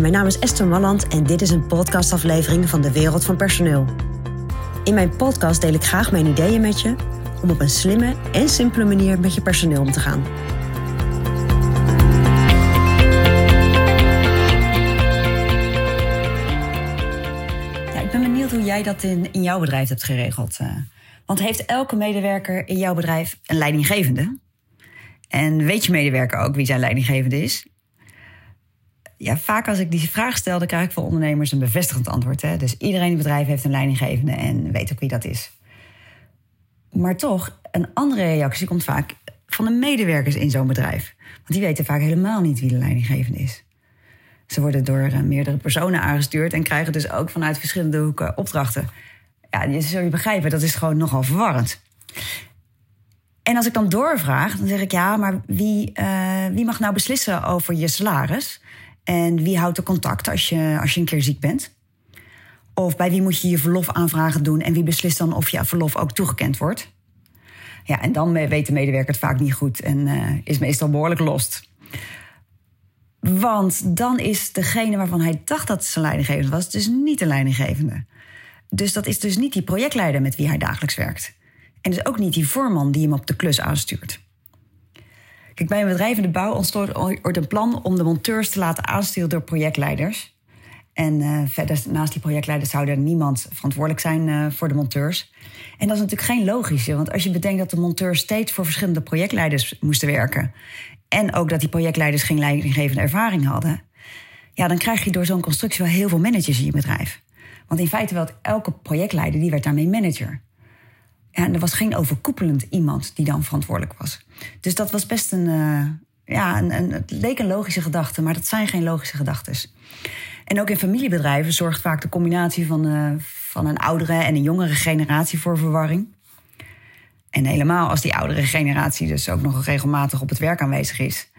Mijn naam is Esther Malland en dit is een podcastaflevering van de Wereld van Personeel. In mijn podcast deel ik graag mijn ideeën met je om op een slimme en simpele manier met je personeel om te gaan. Ja, ik ben benieuwd hoe jij dat in, in jouw bedrijf hebt geregeld. eh. Want heeft elke medewerker in jouw bedrijf een leidinggevende? En weet je medewerker ook wie zijn leidinggevende is? Ja, vaak als ik die vraag stel, dan krijg ik van ondernemers een bevestigend antwoord. Hè? Dus iedereen in het bedrijf heeft een leidinggevende en weet ook wie dat is. Maar toch, een andere reactie komt vaak van de medewerkers in zo'n bedrijf. Want die weten vaak helemaal niet wie de leidinggevende is. Ze worden door eh, meerdere personen aangestuurd en krijgen dus ook vanuit verschillende hoeken opdrachten. Ja, je zul je begrijpen, dat is gewoon nogal verwarrend. En als ik dan doorvraag, dan zeg ik ja, maar wie, eh, wie mag nou beslissen over je salaris? En wie houdt de contact als je, als je een keer ziek bent? Of bij wie moet je je verlofaanvragen doen en wie beslist dan of je verlof ook toegekend wordt? Ja, en dan weet de medewerker het vaak niet goed en eh, is meestal behoorlijk lost. Want dan is degene waarvan hij dacht dat zijn leidinggevende was, dus niet de leidinggevende. Dus dat is dus niet die projectleider met wie hij dagelijks werkt. En dus ook niet die voorman die hem op de klus aanstuurt. Kijk, bij een bedrijf in de bouw ontstond een plan om de monteurs te laten aansturen door projectleiders. En uh, verder, naast die projectleiders zou er niemand verantwoordelijk zijn uh, voor de monteurs. En dat is natuurlijk geen logische, want als je bedenkt dat de monteurs steeds voor verschillende projectleiders moesten werken. En ook dat die projectleiders geen leidinggevende ervaring hadden. Ja, dan krijg je door zo'n constructie wel heel veel managers in je bedrijf. Want in feite wel elke projectleider die werd daarmee manager. Er was geen overkoepelend iemand die dan verantwoordelijk was. Dus dat was best een. Uh, ja, een, een, het leek een logische gedachte, maar dat zijn geen logische gedachten. En ook in familiebedrijven zorgt vaak de combinatie van, uh, van een oudere en een jongere generatie voor verwarring. En helemaal als die oudere generatie dus ook nog regelmatig op het werk aanwezig is.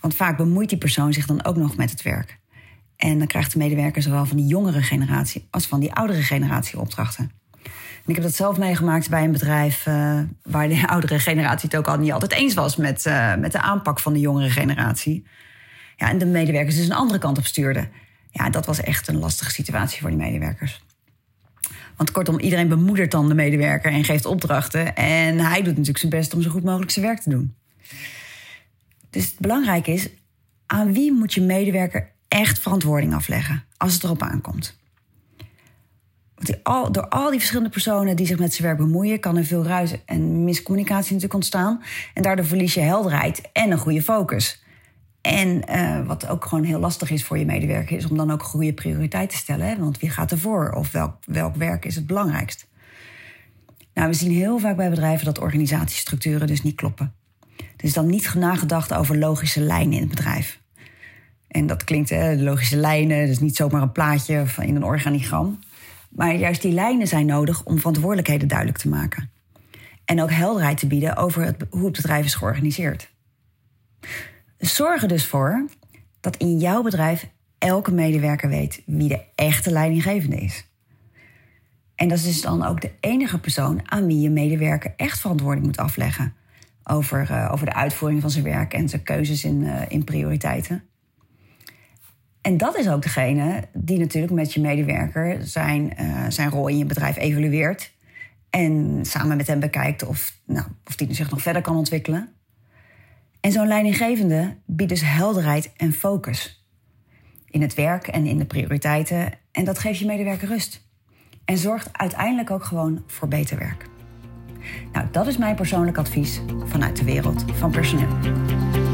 Want vaak bemoeit die persoon zich dan ook nog met het werk. En dan krijgt de medewerker zowel van die jongere generatie als van die oudere generatie opdrachten. En ik heb dat zelf meegemaakt bij een bedrijf uh, waar de oudere generatie het ook al niet altijd eens was met, uh, met de aanpak van de jongere generatie. Ja, en de medewerkers dus een andere kant op stuurden. Ja, dat was echt een lastige situatie voor die medewerkers. Want kortom, iedereen bemoedert dan de medewerker en geeft opdrachten. En hij doet natuurlijk zijn best om zo goed mogelijk zijn werk te doen. Dus het belangrijke is, aan wie moet je medewerker echt verantwoording afleggen als het erop aankomt? Al, door al die verschillende personen die zich met zijn werk bemoeien, kan er veel ruis en miscommunicatie natuurlijk ontstaan. En daardoor verlies je helderheid en een goede focus. En uh, wat ook gewoon heel lastig is voor je medewerker, is om dan ook goede prioriteit te stellen. Hè? Want wie gaat ervoor? Of welk, welk werk is het belangrijkst? Nou, we zien heel vaak bij bedrijven dat organisatiestructuren dus niet kloppen. Er is dan niet nagedacht over logische lijnen in het bedrijf. En dat klinkt, hè, logische lijnen, dus niet zomaar een plaatje in een organigram. Maar juist die lijnen zijn nodig om verantwoordelijkheden duidelijk te maken. En ook helderheid te bieden over hoe het bedrijf is georganiseerd. Zorg er dus voor dat in jouw bedrijf elke medewerker weet wie de echte leidinggevende is. En dat is dus dan ook de enige persoon aan wie je medewerker echt verantwoording moet afleggen. Over, uh, over de uitvoering van zijn werk en zijn keuzes in, uh, in prioriteiten. En dat is ook degene die natuurlijk met je medewerker zijn, uh, zijn rol in je bedrijf evalueert. En samen met hem bekijkt of, nou, of die zich nog verder kan ontwikkelen. En zo'n leidinggevende biedt dus helderheid en focus. In het werk en in de prioriteiten. En dat geeft je medewerker rust. En zorgt uiteindelijk ook gewoon voor beter werk. Nou, dat is mijn persoonlijk advies vanuit de wereld van personeel.